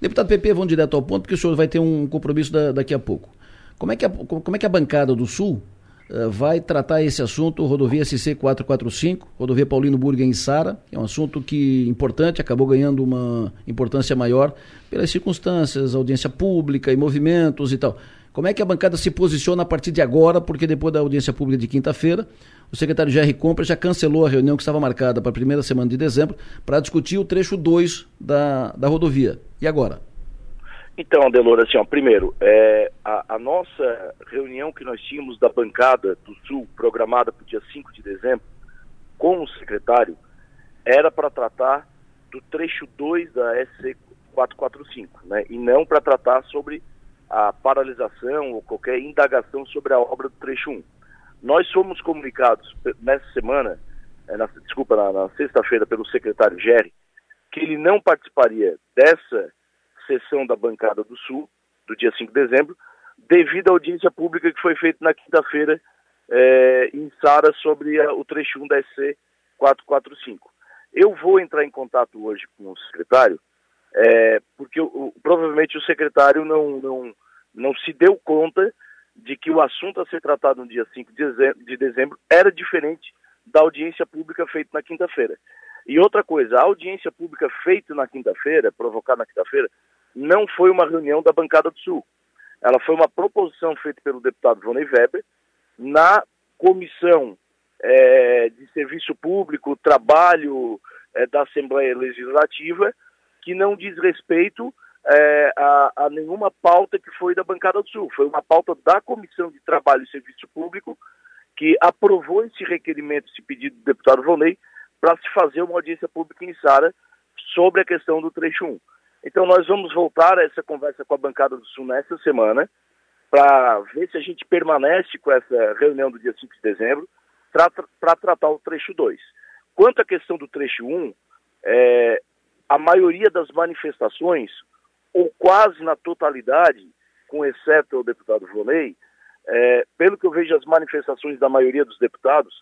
Deputado PP, vamos direto ao ponto, porque o senhor vai ter um compromisso da, daqui a pouco. Como é que a, como é que a bancada do Sul uh, vai tratar esse assunto, rodovia SC 445, rodovia Paulino Burga em Sara, é um assunto que importante, acabou ganhando uma importância maior pelas circunstâncias, audiência pública e movimentos e tal. Como é que a bancada se posiciona a partir de agora, porque depois da audiência pública de quinta-feira, o secretário Jerry Compra já cancelou a reunião que estava marcada para a primeira semana de dezembro para discutir o trecho 2 da, da rodovia. E agora? Então, Adelor, assim, ó, primeiro, é, a, a, nossa reunião que nós tínhamos da bancada do Sul, programada para o dia 5 de dezembro, com o secretário, era para tratar do trecho 2 da SC 445, né, e não para tratar sobre a paralisação ou qualquer indagação sobre a obra do trecho 1. Nós fomos comunicados nessa semana, é, na, desculpa, na, na sexta-feira, pelo secretário Gerry, que ele não participaria dessa sessão da bancada do Sul, do dia 5 de dezembro, devido à audiência pública que foi feita na quinta-feira é, em Sara sobre a, o trecho 1 da SC 445. Eu vou entrar em contato hoje com o secretário é, porque o, provavelmente o secretário não, não, não se deu conta de que o assunto a ser tratado no dia 5 de dezembro era diferente da audiência pública feita na quinta-feira. E outra coisa, a audiência pública feita na quinta-feira, provocada na quinta-feira, não foi uma reunião da bancada do Sul. Ela foi uma proposição feita pelo deputado Vonei Weber na comissão é, de serviço público, trabalho é, da Assembleia Legislativa, que não diz respeito é, a, a, nenhuma pauta que foi da bancada do Sul. Foi uma pauta da Comissão de Trabalho e Serviço Público que aprovou esse requerimento, esse pedido do deputado Vonei, para se fazer uma audiência pública em Sara sobre a questão do trecho 1. Então nós vamos voltar a essa conversa com a bancada do Sul nessa semana, para ver se a gente permanece com essa reunião do dia 5 de dezembro, para tratar o trecho 2. Quanto à questão do trecho 1, é, a maioria das manifestações, ou quase na totalidade, com exceto o deputado Volney, é, pelo que eu vejo as manifestações da maioria dos deputados,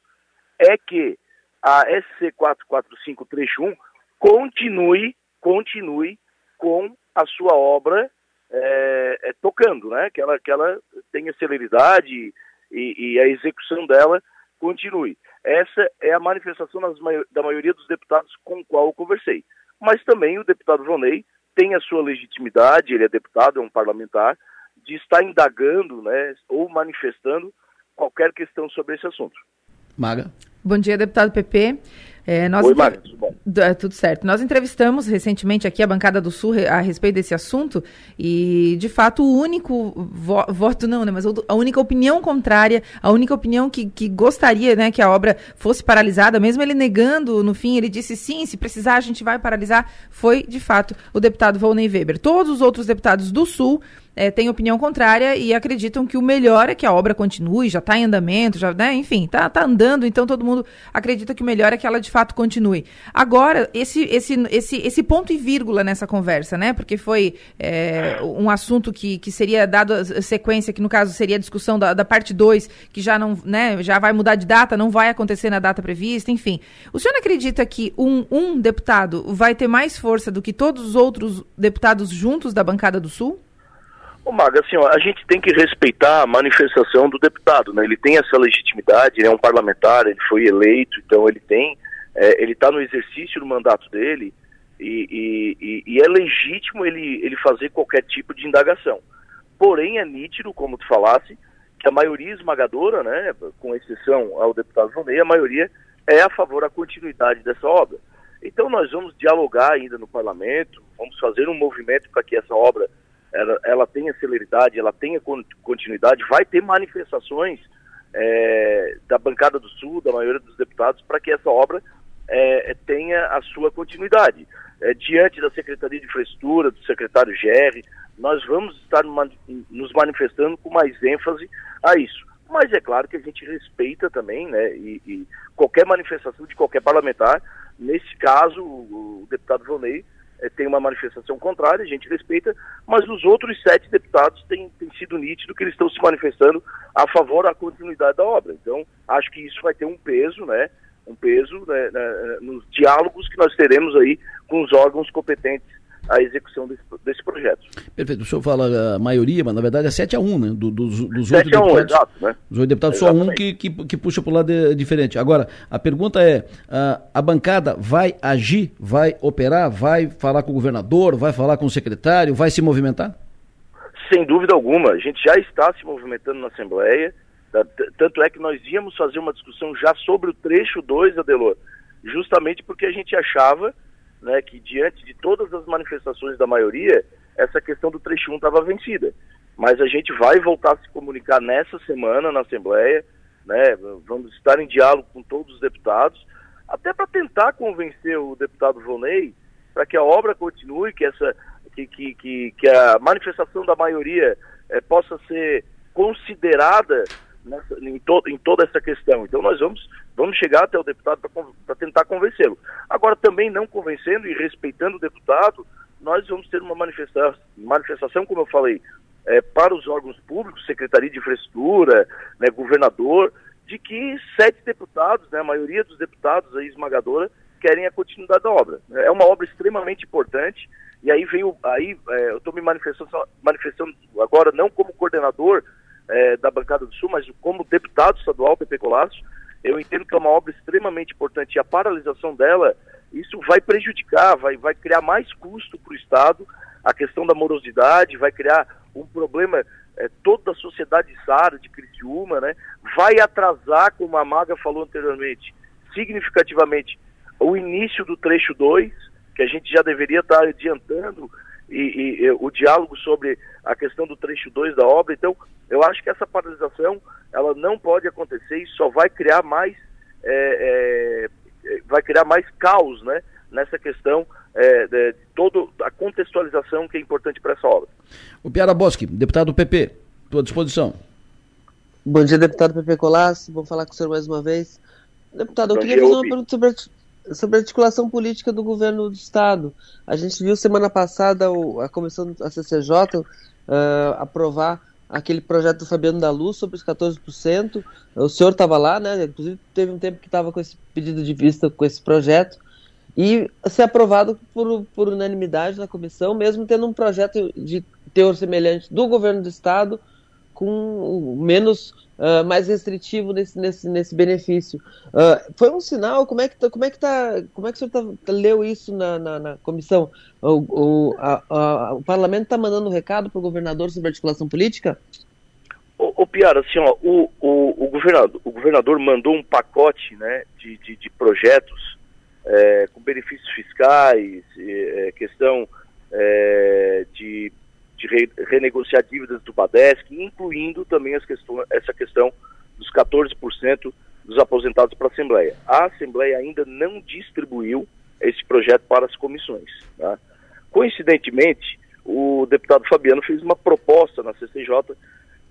é que a SC 445 trecho 1 continue, continue com a sua obra é, é, tocando, né? Que ela, que ela tenha celeridade e, e, a execução dela continue. Essa é a manifestação das, da maioria dos deputados com o qual eu conversei mas também o deputado Vonei tem a sua legitimidade, ele é deputado, é um parlamentar, de estar indagando né, ou manifestando qualquer questão sobre esse assunto. Maga. Bom dia, deputado PP. É, nós Oi, Maga, tudo bom? É, tudo certo. Nós entrevistamos recentemente aqui a bancada do Sul a respeito desse assunto e, de fato, o único vo voto não, né? Mas a única opinião contrária, a única opinião que, que gostaria, né, que a obra fosse paralisada, mesmo ele negando, no fim, ele disse sim, se precisar a gente vai paralisar, foi, de fato, o deputado Volney Weber. Todos os outros deputados do Sul é, têm opinião contrária e acreditam que o melhor é que a obra continue, já está em andamento, já, né, enfim, está tá andando, então todo mundo acredita que o melhor é que ela de fato continue. Agora, esse, esse, esse, esse ponto e vírgula nessa conversa, né? Porque foi é, um assunto que, que seria dado sequência, que no caso seria a discussão da, da parte 2, que já não, né, já vai mudar de data, não vai acontecer na data prevista, enfim. O senhor acredita que um, um deputado vai ter mais força do que todos os outros deputados juntos da bancada do Sul? Ô Maga, assim, ó, a gente tem que respeitar a manifestação do deputado, né? Ele tem essa legitimidade, ele é um parlamentar, ele foi eleito, então ele tem, é, ele está no exercício do mandato dele e, e, e, é legítimo ele, ele fazer qualquer tipo de indagação. Porém, é nítido, como tu falasse, que a maioria esmagadora, né, com exceção ao deputado Vonei, a maioria é a favor da continuidade dessa obra. Então nós vamos dialogar ainda no parlamento, vamos fazer um movimento para que essa obra ela, ela tenha celeridade, ela tenha continuidade, vai ter manifestações é, da bancada do Sul, da maioria dos deputados, para que essa obra é, tenha a sua continuidade. É, diante da Secretaria de Infraestrutura, do secretário Gerri, nós vamos estar nos manifestando com mais ênfase a isso. Mas é claro que a gente respeita também, né, e, e qualquer manifestação de qualquer parlamentar, nesse caso, o, o deputado Vonei é, tem uma manifestação contrária, a gente respeita, mas os outros sete deputados têm, têm sido nítido que eles estão se manifestando a favor da continuidade da obra. Então, acho que isso vai ter um peso, né? Um peso né, né, nos diálogos que nós teremos aí com os órgãos competentes a execução desse, desse projeto. Perfeito. O senhor fala a maioria, mas na verdade é 7 a 1, né? Do, dos, dos 7 a 1, deputados, exato, né? Dos oito deputados, Exatamente. só um que, que, que puxa para o lado de, diferente. Agora, a pergunta é, a, a bancada vai agir, vai operar, vai falar com o governador, vai falar com o secretário, vai se movimentar? Sem dúvida alguma. A gente já está se movimentando na Assembleia, tanto é que nós íamos fazer uma discussão já sobre o trecho 2, Adelor, justamente porque a gente achava né, que diante de todas as manifestações da maioria, essa questão do trecho 1 estava vencida. Mas a gente vai voltar a se comunicar nessa semana na Assembleia, né, vamos estar em diálogo com todos os deputados, até para tentar convencer o deputado Vonei para que a obra continue, que, essa, que, que, que, que a manifestação da maioria é, possa ser considerada nessa, em, to, em toda essa questão. Então nós vamos, vamos chegar até o deputado para tentar convencê-lo. Agora, também não convencendo e respeitando o deputado, nós vamos ter uma manifestação, manifestação como eu falei, é, para os órgãos públicos, Secretaria de Infraestrutura, né, governador, de que sete deputados, né, a maioria dos deputados aí esmagadora, querem a continuidade da obra. É uma obra extremamente importante, e aí veio, aí é, eu estou me manifestando, manifestando agora não como coordenador é, da bancada do Sul, mas como deputado estadual, PP Colasso, eu entendo que é uma obra extremamente importante e a paralisação dela, isso vai prejudicar, vai, vai criar mais custo para o Estado, a questão da morosidade, vai criar um problema é, toda a sociedade SARA de Criciúma, né? vai atrasar, como a Maga falou anteriormente, significativamente o início do trecho 2, que a gente já deveria estar adiantando e, e, e, o diálogo sobre a questão do trecho 2 da obra. Então, eu acho que essa paralisação ela não pode acontecer e só vai criar mais é, é, vai criar mais caos, né? Nessa questão é, de toda a contextualização que é importante para essa obra. O Piara Bosque, deputado do PP, à disposição. Bom dia, deputado PP Colasso. Vou falar com o senhor mais uma vez. Deputado, eu Bom queria dia, fazer uma pergunta sobre sobre a articulação política do governo do Estado. A gente viu semana passada a comissão, a CCJ, uh, aprovar aquele projeto do Fabiano da Luz sobre os 14%. O senhor estava lá, né? Inclusive teve um tempo que estava com esse pedido de vista com esse projeto. E ser aprovado por, por unanimidade na comissão, mesmo tendo um projeto de teor semelhante do governo do Estado, com menos uh, mais restritivo nesse, nesse, nesse benefício. Uh, foi um sinal? Como é que tá, como é que tá, como é que o senhor tá, tá leu isso na, na, na comissão? O, o, a, a, o parlamento está mandando um recado para o governador sobre articulação política? O, o Piara, assim, ó, o, o, o, governador, o governador mandou um pacote né, de, de, de projetos é, com benefícios fiscais, é, questão é, de re, renegociar dívidas do Badesc, incluindo também questões, essa questão dos 14% dos aposentados para a Assembleia. A Assembleia ainda não distribuiu esse projeto para as comissões. Tá? Coincidentemente, o deputado Fabiano fez uma proposta na CCJ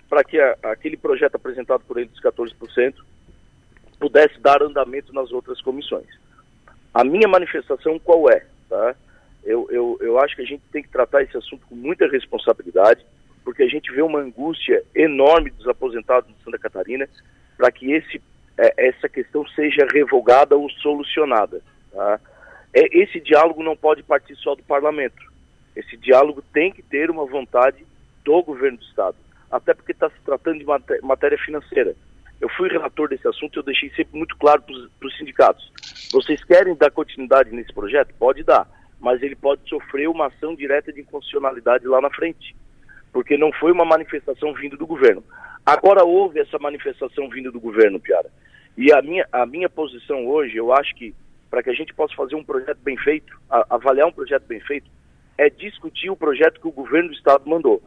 para que a, aquele projeto apresentado por ele dos 14% pudesse dar andamento nas outras comissões. A minha manifestação qual é? Tá? Eu, eu, eu acho que a gente tem que tratar esse assunto com muita responsabilidade, porque a gente vê uma angústia enorme dos aposentados de Santa Catarina para que esse, é, essa questão seja revogada ou solucionada. Tá? É, esse diálogo não pode partir só do parlamento. Esse diálogo tem que ter uma vontade do governo do Estado, até porque está se tratando de matéria financeira. Eu fui relator desse assunto e eu deixei sempre muito claro para os sindicatos. Vocês querem dar continuidade nesse projeto? Pode dar mas ele pode sofrer uma ação direta de inconstitucionalidade lá na frente, porque não foi uma manifestação vinda do governo. Agora houve essa manifestação vinda do governo, Piara. E a minha, a minha posição hoje, eu acho que para que a gente possa fazer um projeto bem feito, a, avaliar um projeto bem feito, é discutir o projeto que o governo do Estado mandou.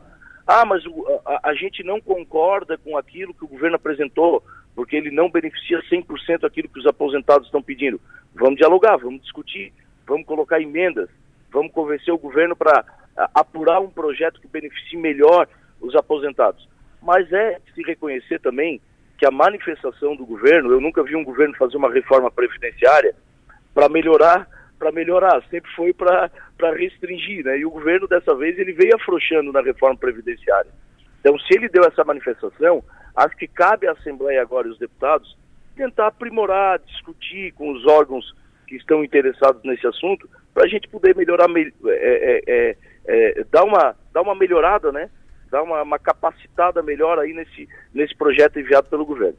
Ah, mas o, a, a, gente não concorda com aquilo que o governo apresentou, porque ele não beneficia 100% aquilo que os aposentados estão pedindo. Vamos dialogar, vamos discutir vamos colocar emendas, vamos convencer o governo para apurar um projeto que beneficie melhor os aposentados. Mas é se reconhecer também que a manifestação do governo, eu nunca vi um governo fazer uma reforma previdenciária para melhorar, para melhorar, sempre foi para restringir, né? E o governo dessa vez ele veio afrouxando na reforma previdenciária. Então, se ele deu essa manifestação, acho que cabe à Assembleia agora e os deputados tentar aprimorar, discutir com os órgãos que estão interessados nesse assunto para a gente poder melhorar, é, é, é, dar, uma, dar uma melhorada, né? Dar uma, uma capacitada melhor aí nesse, nesse projeto enviado pelo governo.